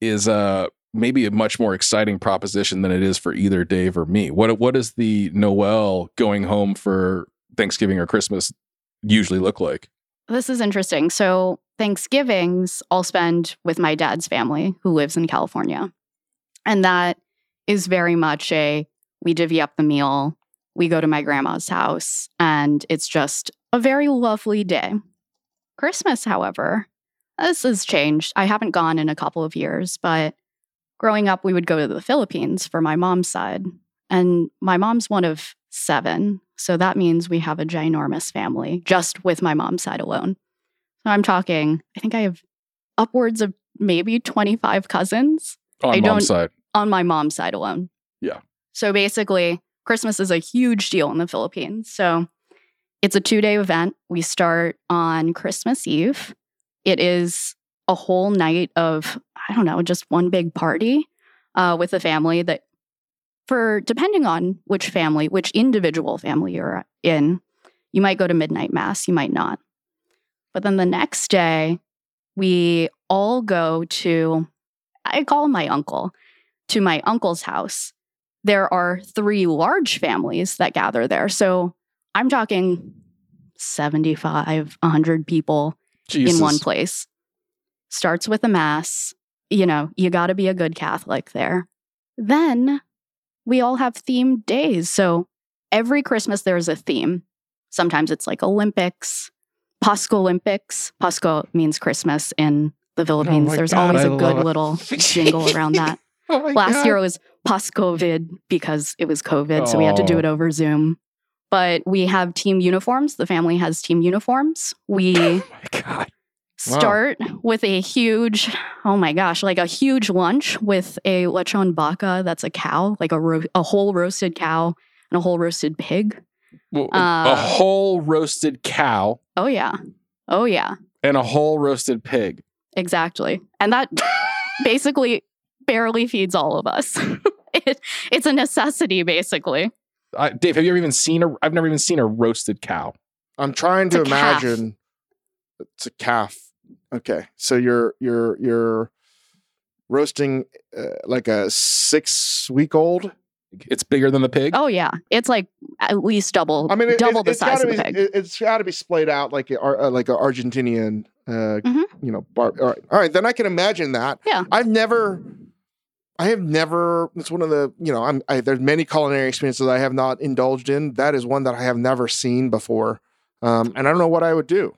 is uh, maybe a much more exciting proposition than it is for either Dave or me. What What does the Noelle going home for Thanksgiving or Christmas usually look like? This is interesting. So, Thanksgivings I'll spend with my dad's family who lives in California. And that is very much a we divvy up the meal, we go to my grandma's house, and it's just a very lovely day. Christmas, however, this has changed. I haven't gone in a couple of years, but growing up, we would go to the Philippines for my mom's side. And my mom's one of seven. So that means we have a ginormous family just with my mom's side alone. So I'm talking, I think I have upwards of maybe 25 cousins On I mom's side. on my mom's side alone. Yeah. So basically, Christmas is a huge deal in the Philippines. So it's a two day event. We start on Christmas Eve. It is a whole night of, I don't know, just one big party uh, with the family that, for depending on which family, which individual family you're in, you might go to midnight mass, you might not. But then the next day, we all go to, I call my uncle to my uncle's house, there are three large families that gather there. So I'm talking 75, 100 people Jesus. in one place. starts with a mass. You know, you got to be a good Catholic there. Then we all have themed days. So every Christmas there's a theme. Sometimes it's like Olympics, Pasko Olympics. Pasko means Christmas in the oh Philippines. my there's God, always I a good little [laughs] jingle around that. [laughs] Oh Last God. year it was post COVID because it was COVID, so we had to do Oh. it over Zoom. But we have team uniforms. The family has team uniforms. We [laughs] Oh my God. start with a huge, oh my gosh, like a huge lunch with a lechon baka. That's a cow, like a ro- a whole roasted cow and a whole roasted pig. Well, a Uh, whole roasted cow Oh yeah, oh yeah, and a whole roasted pig. exactly. And that [laughs] basically barely feeds all of us. [laughs] it, it's a necessity, basically. I, Dave, have you ever even seen a? I've never even seen a roasted cow. I'm trying to It's a calf. imagine. It's a calf. Okay, so you're you're you're roasting uh, like a six week old. It's bigger than the pig. Oh yeah, it's like at least double. I mean, it, double it, the it's size gotta of the be, pig. It, has got to be splayed out like a, uh, like an Argentinian. Uh, Mhm. You know, bar. All right, all right. Then I can imagine that. Yeah. I've never. I have never. It's one of the you know. I'm. I, there's many culinary experiences I have not indulged in. That is one that I have never seen before, um, and I don't know what I would do.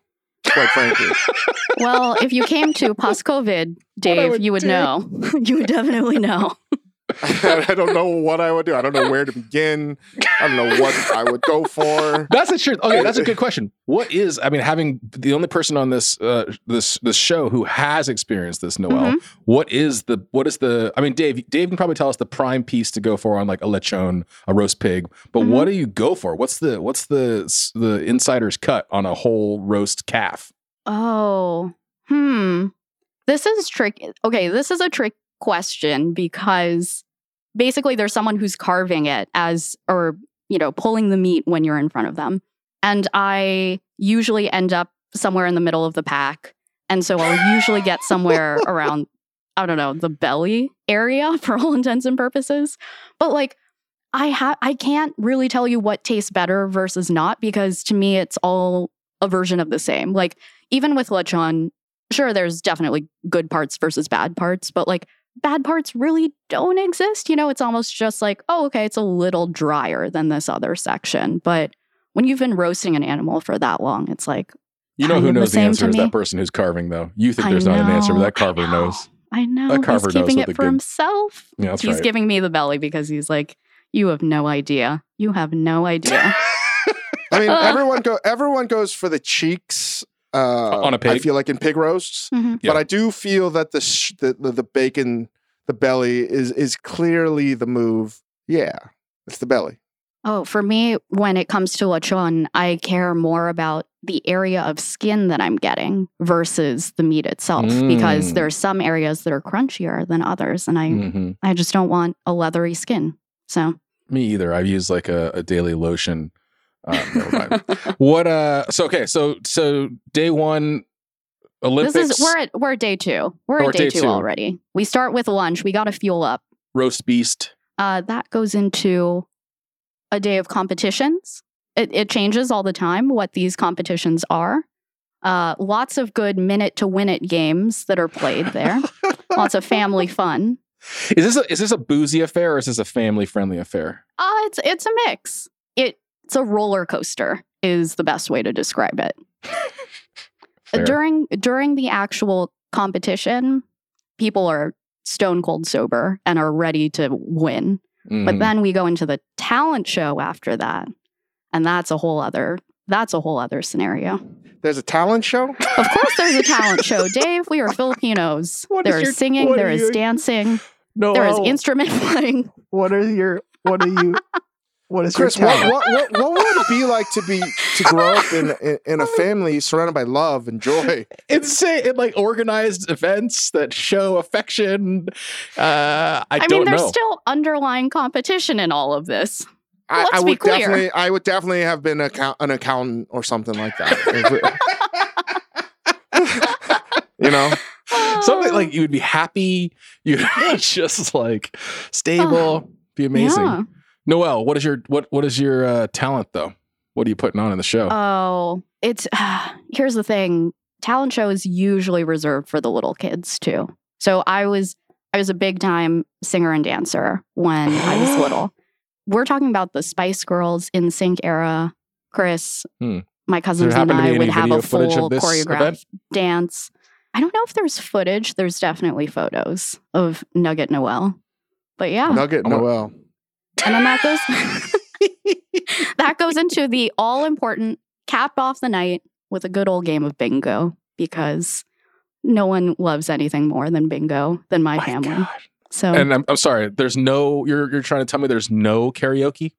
Quite frankly. [laughs] well, if you came to [laughs] post COVID, Dave, would you would do. know. [laughs] you would definitely know. [laughs] I don't know what I would do. I don't know where to begin. I don't know what I would go for. That's a true. Okay, that's a good question. What is? I mean, having the only person on this uh, this this show who has experienced this, Noelle. Mhm. what is the what is the? I mean, Dave. Dave can probably tell us the prime piece to go for on like a lechon, a roast pig. But Mhm. what do you go for? What's the what's the the insider's cut on a whole roast calf? Oh, hmm. This is tricky. Okay, this is a trick question because basically there's someone who's carving it as, or, you know, pulling the meat when you're in front of them. And I usually end up somewhere in the middle of the pack. And so I'll usually get somewhere [laughs] around, I don't know, the belly area [laughs] for all intents and purposes. But like, I have I can't really tell you what tastes better versus not because to me it's all a version of the same. Like even with lechon, sure there's definitely good parts versus bad parts, but like bad parts really don't exist. You know, it's almost just like, oh, okay, it's a little drier than this other section. But when you've been roasting an animal for that long, it's like, You know who of the knows the, answer is me. that person who's carving though. You think I there's not an answer, but that carver I know. knows. I know That carver he's keeping what it for good- himself. Yeah, he's right. giving me the belly because he's like, you have no idea. You have no [laughs] idea. I mean, [laughs] everyone go. Everyone goes for the cheeks uh, On a I pig? feel like in pig roasts, Mhm. Yeah. but I do feel that the, sh- the the the bacon, the belly is is clearly the move. Yeah, it's the belly. Oh, for me, when it comes to lechon, I care more about the area of skin that I'm getting versus the meat itself because Mm. there are some areas that are crunchier than others, and I Mhm. I just don't want a leathery skin. So Me either. I've used like a, a daily lotion. Uh, what? Uh. So okay. So so day one, Olympics. this is we're at we're at day two. We're Oh, at day, two, two. already. We start with lunch. We got to fuel up. roast beast. Uh, that goes into a day of competitions. It, it changes all the time what these competitions are. Uh, lots of good minute to win it games that are played there. [laughs] lots of family fun. Is this a, is this a boozy affair or is this a family friendly affair? Uh, it's it's a mix. It it's a roller coaster is the best way to describe it. [laughs] During during the actual competition, people are stone cold sober and are ready to win. But Mhm. then we go into the talent show after that. And that's a whole other that's a whole other scenario. There's a talent show. Of course there's a talent show, [laughs] Dave. We are Filipinos. [laughs] What is there is your- singing, there is there are is your- dancing, No, there is instrument playing. What are your what are you what is Chris, your what, what what what would it be like to be to grow up in in, in a family surrounded by love and joy? insane it like organized events that show affection. Uh, I, I, don't mean, there's know. still underlying competition in all of this. I, Let's I be would clear. definitely, I would definitely have been account, an accountant or something like that. [laughs] [laughs] You know, Something like you would be happy. You'd be [laughs] just like stable. Be amazing. Yeah. Noelle, what is your what what is your uh, talent though? What are you putting on in the show? Oh, it's [sighs] here's the thing. talent show is usually reserved for the little kids too. So I was I was a big time singer and dancer when I was [gasps] little. We're talking about the Spice Girls NSYNC era. Chris, Hmm. my cousins and I would have a full choreographed event? dance. I don't know if there's footage. There's definitely photos of Nugget Noelle. But yeah. Nugget Noelle. And then that goes [laughs] that goes into the all important cap off the night with a good old game of bingo because no one loves anything more than bingo than my, My family. God. So And I'm, I'm sorry, there's no, you're, you're trying to tell me there's no karaoke?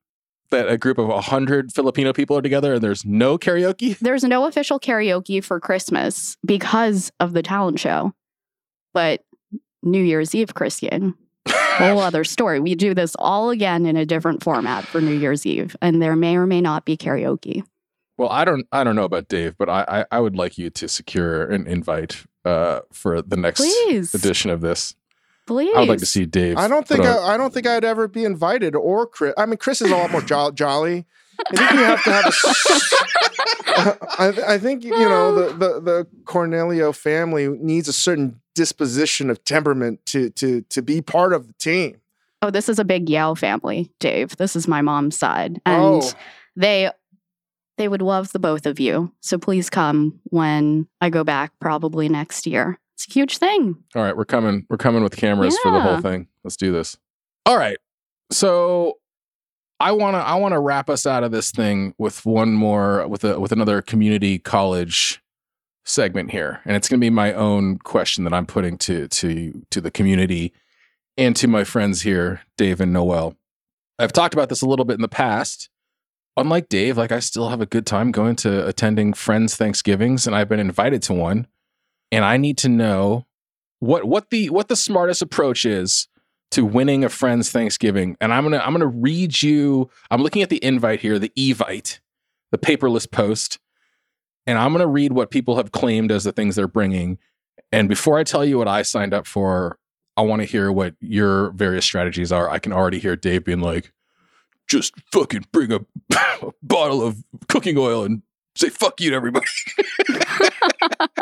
That a group of 100 Filipino people are together and there's no karaoke? [laughs] there's no official karaoke for Christmas because of the talent show. But New Year's Eve, Christian, whole other story. We do this all again in a different format for New Year's Eve, and there may or may not be karaoke. Well, I don't, I don't know about Dave, but I, I, I would like you to secure an invite uh, for the next Please, edition of this. please. I would like to see Dave. I don't think I, a- I, I don't think I'd ever be invited or Chris. I mean, Chris is a lot more jo- jolly. I think you have to have a. s- [laughs] I, I think you know the, the the Cornelio family needs a certain disposition of temperament to to to be part of the team. Oh, this is a big Yao family, Dave. This is my mom's side, oh. and oh, they they would love the both of you. So please come when I go back, probably next year. It's a huge thing. All right, we're coming. We're coming with cameras for the whole thing. Let's do this. All right. So I want to I want to wrap us out of this thing with one more with a with another community college segment here. And it's going to be my own question that I'm putting to to to the community and to my friends here, Dave and Noelle. I've talked about this a little bit in the past. Unlike Dave, like I still have a good time going to attending friends Thanksgivings and I've been invited to one and I need to know what what the what the smartest approach is to winning a friend's Thanksgiving. And I'm gonna I'm gonna read you. I'm looking at the invite here, the Evite, the paperless post, and I'm gonna read what people have claimed as the things they're bringing. And before I tell you what I signed up for, I want to hear what your various strategies are. I can already hear Dave being like, "Just fucking bring a, a [laughs] bottle of cooking oil and say fuck you to everybody." [laughs] [laughs]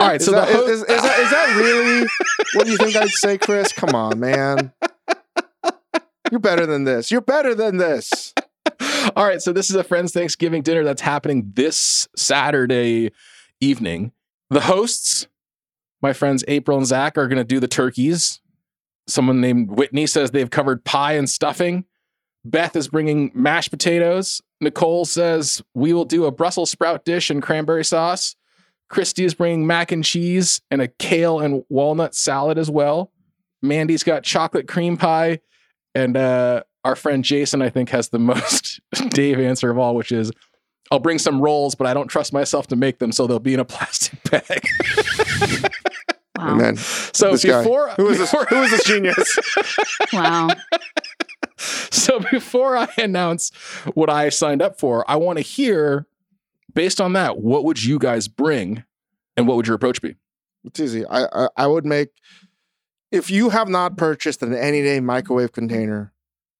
All right, is, so that, the ho- is, is that is that really what you think I'd say, Chris? Come on, man. You're better than this. You're better than this. [laughs] All right, so this is a friend's Thanksgiving dinner that's happening this Saturday evening. The hosts, my friends April and Zach, are going to do the turkeys. Someone named Whitney says they've covered pie and stuffing. Beth is bringing mashed potatoes. Nicole says we will do a Brussels sprout dish and cranberry sauce. Christy is bringing mac and cheese and a kale and walnut salad as well. Mandy's got chocolate cream pie. And uh, our friend Jason, I think, has the [laughs] most [laughs] Dave answer of all, which is I'll bring some rolls, but I don't trust myself to make them, so they'll be in a [laughs] plastic bag. Wow. Amen. so This guy. before Who is this? before- Who is this genius? Wow. so before I announce what I signed up for, I want to hear, based on that, what would you guys bring, and what would your approach be? It's easy. I, I I would make if you have not purchased an Anyday microwave container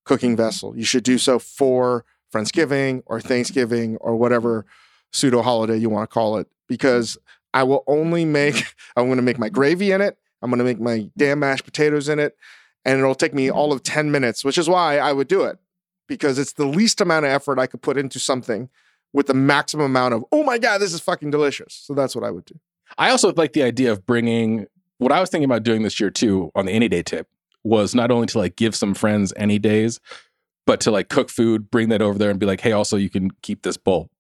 cooking vessel, you should do so for Friendsgiving or Thanksgiving or whatever pseudo holiday you want to call it. Because I will only make [laughs] I'm going to make my gravy in it. I'm going to make my damn mashed potatoes in it, and it'll take me all of ten minutes, which is why I would do it because it's the least amount of effort I could put into something with the maximum amount of oh my god, this is fucking delicious. So that's what I would do. I also like the idea of bringing what I was thinking about doing this year too on the Anyday tip was not only to like give some friends Anydays, but to like cook food, bring that over there and be like, hey, also you can keep this bowl.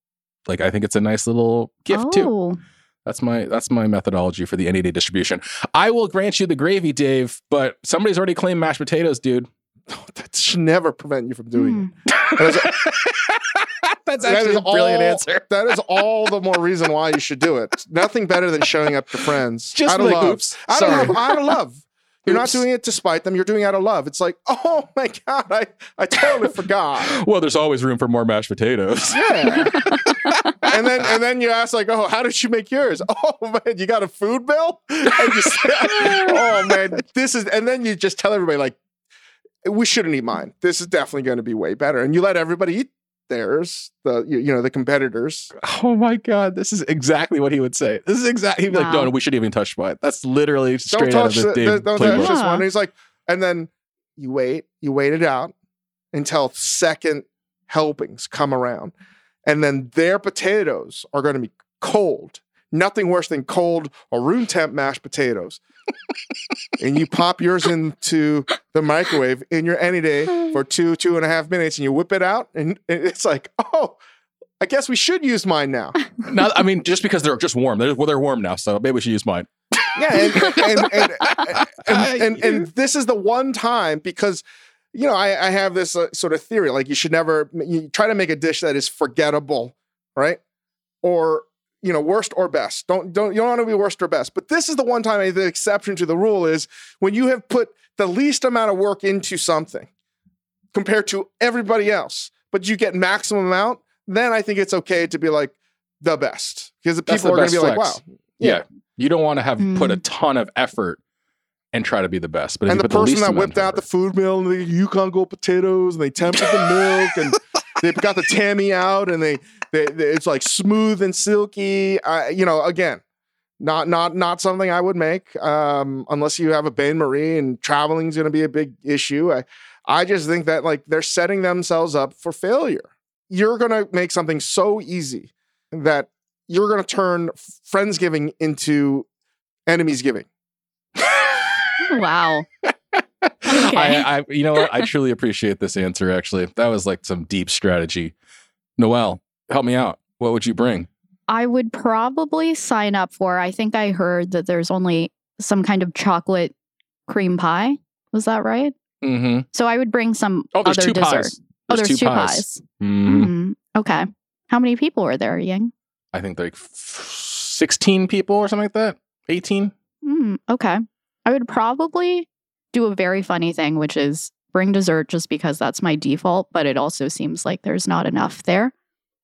Like I think it's a nice little gift too. oh, That's my that's my methodology for the Anyday distribution. I will grant you the gravy, Dave, but somebody's already claimed mashed potatoes, dude. [laughs] That should never prevent you from doing it. hmm. [laughs] That is- [laughs] That's that actually is a brilliant all- answer. That is all the more reason why you should do it. Nothing better than showing up to friends Just out of like, love. oops, Out of sorry. love. Out of love. You're not doing it to spite them. You're doing it out of love. It's like, oh my god, I I totally forgot. Well, there's always room for more mashed potatoes. Yeah. and then and then you ask like, oh, how did you make yours? Oh man, you got a food mill? And you say, oh man, this is and then you just tell everybody like, we shouldn't eat mine. This is definitely going to be way better. And you let everybody eat theirs, the you, you know the competitors. Oh my god, this is exactly what he would say. This is exactly he'd be like, no, no, we shouldn't even touch mine. That's literally Don't straight out of touch the the, the- don't playbook. touch this Yeah. one. And he's like, and then you wait, you wait it out until second helpings come around, and then their potatoes are going to be cold. Nothing worse than cold or room temp mashed potatoes. And you pop yours into the microwave in your Anyday for [sighs] two, two and a half minutes, and you whip it out, and it's like, oh, I guess we should use mine now. [laughs] Now, I mean, just because they're just warm, they're well, they're warm now, so maybe we should use mine. Yeah, and and and, and, and, [laughs] and, and this is the one time because you know I, I have this uh, sort of theory like you should never you try to make a dish that is forgettable, right? Or you know worst or best. Don't don't you don't want to be worst or best. But this is the one time the exception to the rule is when you have put the least amount of work into something compared to everybody else, but you get maximum amount. Then I think it's okay to be like the best because the people the are going to best be like, wow, Yeah. You don't want to have put a Mm. ton of effort and try to be the best. But and the person least that whipped of out the food mill and the Yukon Gold potatoes and they tempered the [laughs] milk and they got the Tammy out and they, they, they- it's like smooth and silky. I, you know, again, not not not something I would make um, unless you have a Bain Marie and traveling is going to be a big issue. I I just think that like they're setting themselves up for failure. You're going to make something so easy that you're going to turn friendsgiving into enemies giving. Wow. [laughs] Okay. I, I, you know what? I truly appreciate this answer. Actually, that was like some deep strategy. Noelle, help me out. What would you bring? I would probably sign up for. I think I heard that there's only some kind of chocolate cream pie. Was that right? Mm-hmm. So I would bring some Oh, there's other two dessert. pies. oh, there's two pies. Mhm. Mhm. Okay. How many people were there, Ying? I think like f- sixteen people or something like that. Eighteen. Mm, okay. I would probably do a very funny thing, which is bring dessert just because that's my default, but it also seems like there's not enough there.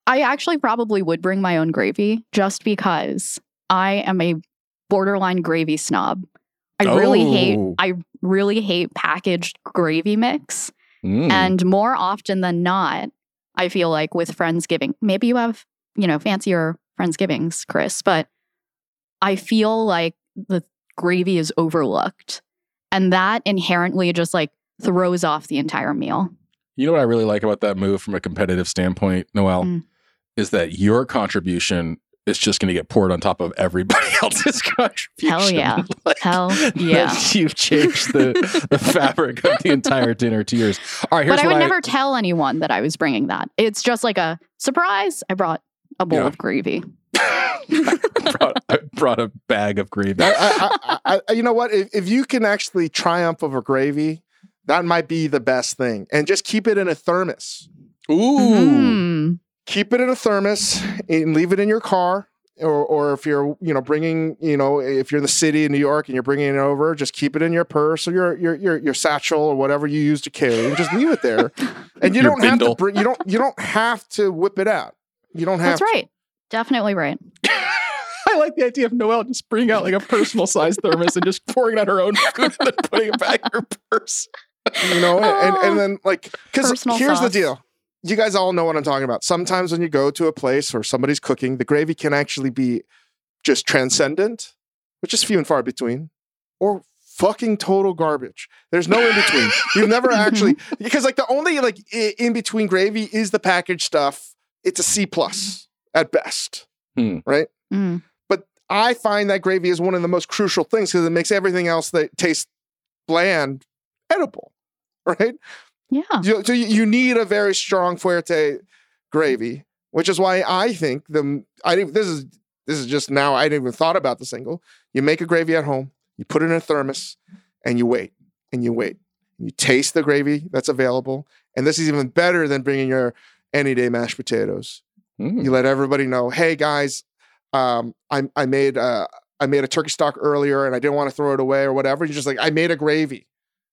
I actually probably would bring my own gravy just because I am a borderline gravy snob. I really hate Oh. I really hate packaged gravy mix. Mm. And more often than not, I feel like with Friendsgiving, maybe you have, you know, fancier Friendsgivings, Chris, but I feel like the gravy is overlooked. And that inherently just like throws off the entire meal. You know what I really like about that move from a competitive standpoint, Noelle, Mm. is that your contribution is just going to get poured on top of everybody [laughs] else's contribution. Hell yeah. [laughs] Like, Hell [laughs] yeah. You've changed the, the fabric of the entire dinner to yours. All right, here's But I would never tell anyone that I was bringing that. It's just like a surprise. I brought a bowl Yeah. of gravy. I [laughs] brought, I brought a bag of gravy. I, I, I, I, you know what? If, if you can actually triumph over gravy, that might be the best thing. And just keep it in a thermos. Ooh. Mm. Keep it in a thermos and leave it in your car. Or, or if you're, you know, bringing, you know, if you're in the city in New York and you're bringing it over, just keep it in your purse or your your your, your satchel or whatever you use to carry. And just leave it there, [laughs] and you Your don't have to bring. You don't. You don't have to whip it out. You don't have. That's right. Definitely right. [laughs] I like the idea of Noelle just bringing out like a personal size thermos and just pouring out her own food and then putting it back in her purse. You know, and and then [laughs] like because Personal here's the deal. You guys all know what I'm talking about. Sometimes when you go to a place or somebody's cooking, the gravy can actually be just transcendent, which is few and far between, or fucking total garbage. There's no in between. [laughs] You've never mm-hmm. actually because like the only like in between gravy is the packaged stuff. It's a C plus at best, Hmm. right? Mm. But I find that gravy is one of the most crucial things because it makes everything else that tastes bland edible, [laughs] right? Yeah. You- so you, you need a very strong fuerte gravy, which is why I think the I didn't. This is this is just now. I didn't even thought about the single. You make a gravy at home. You put it in a thermos, and you wait and you wait. You taste the gravy that's available, and this is even better than bringing your Anyday mashed potatoes. Mm. You let everybody know, hey guys, um, I I made uh, I made a turkey stock earlier, and I didn't want to throw it away or whatever. You're just like, I made a gravy,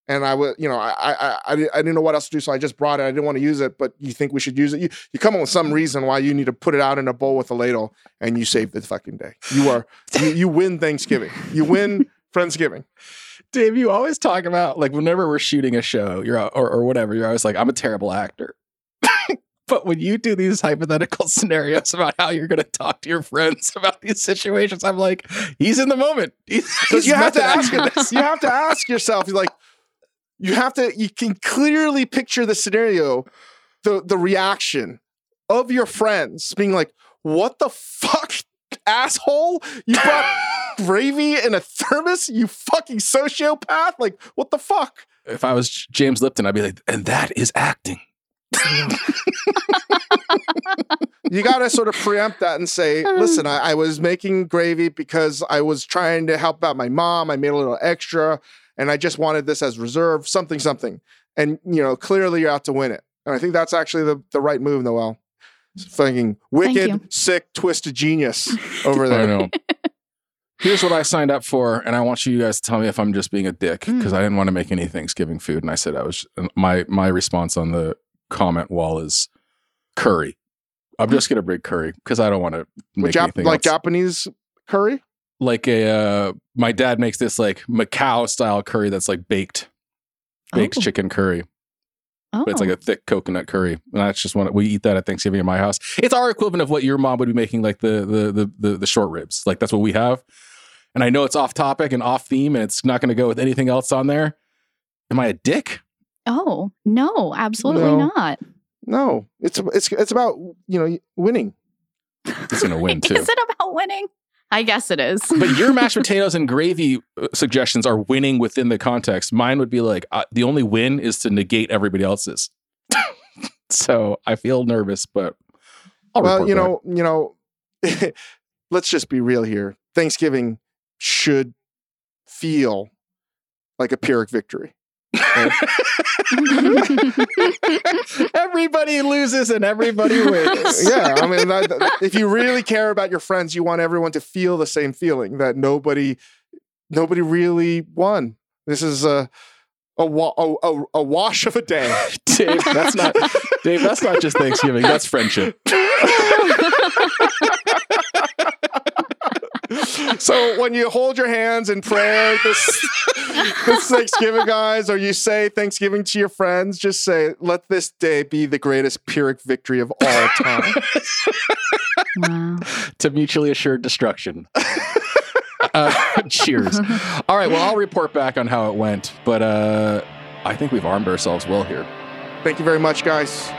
and I would, you know, I I I, I didn't know what else to do, so I just brought it. I didn't want to use it, but you think we should use it? You you come up with some reason why you need to put it out in a bowl with a ladle, and you save the fucking day. You are you, you win Thanksgiving. You win Friendsgiving. Dave, you always talk about like whenever we're shooting a show, you're or, or whatever, you're always like, I'm a terrible actor. But when you do these hypothetical [laughs] scenarios about how you're going to talk to your friends [laughs] about these situations, I'm like, he's in the moment. [laughs] He's, Because he's you have to ask this. you have to ask yourself, like, you have to you can clearly picture the scenario, the the reaction of your friends being like, what the fuck, asshole? You brought gravy in a thermos, you fucking sociopath? Like, what the fuck? If I was James Lipton, I'd be like, and that is acting. [laughs] You got to sort of preempt that and say, listen, I, I was making gravy because I was trying to help out my mom. I made a little extra and I just wanted this as reserve, something, something. And, you know, clearly you're out to win it. And I think that's actually the, the right move, Noelle. It's fucking you. wicked, sick, twisted genius over I there. know. [laughs] Here's what I signed up for, and I want you guys to tell me if I'm just being a dick Mm. because I didn't want to make any Thanksgiving food, and I said I was. My my response on the comment wall is curry. I'm just gonna bring curry because I don't want to make Jap- anything like else. Japanese curry? like a uh, my dad makes this like Macau style curry that's like baked, baked Oh. chicken curry. Oh. But it's like a thick coconut curry. And that's just one we eat that at Thanksgiving in my house. It's our equivalent of what your mom would be making, like the the the the, the short ribs. Like that's what we have. And I know it's off topic and off theme, and it's not going to go with anything else on there. Am I a dick? Oh, no, absolutely No. not. No, it's it's it's about you know winning. It's going to win [laughs] too. Is it about winning? I guess it is. but your mashed [laughs] potatoes and gravy uh, suggestions are winning within the context. Mine would be like uh, the only win is to negate everybody else's. [laughs] so I feel nervous, but I'll well, report you back. know, you know, let's just be real here. Thanksgiving should feel like a Pyrrhic victory. [laughs] everybody loses and everybody [laughs] wins. yeah, I mean, that, that- if you really care about your friends, you want everyone to feel the same feeling that nobody, nobody really won. This is a a, wa- a, a, a wash of a day. [laughs] Dave, that's not Dave. That's not just Thanksgiving. That's friendship. So when you hold your hands in prayer this, this Thanksgiving, guys, or you say Thanksgiving to your friends, just say, "Let this day be the greatest Pyrrhic victory of all time." wow. to mutually assured destruction. [laughs] Uh, cheers. All right. Well, I'll report back on how it went, but uh, I think we've armed ourselves well here. Thank you very much, guys.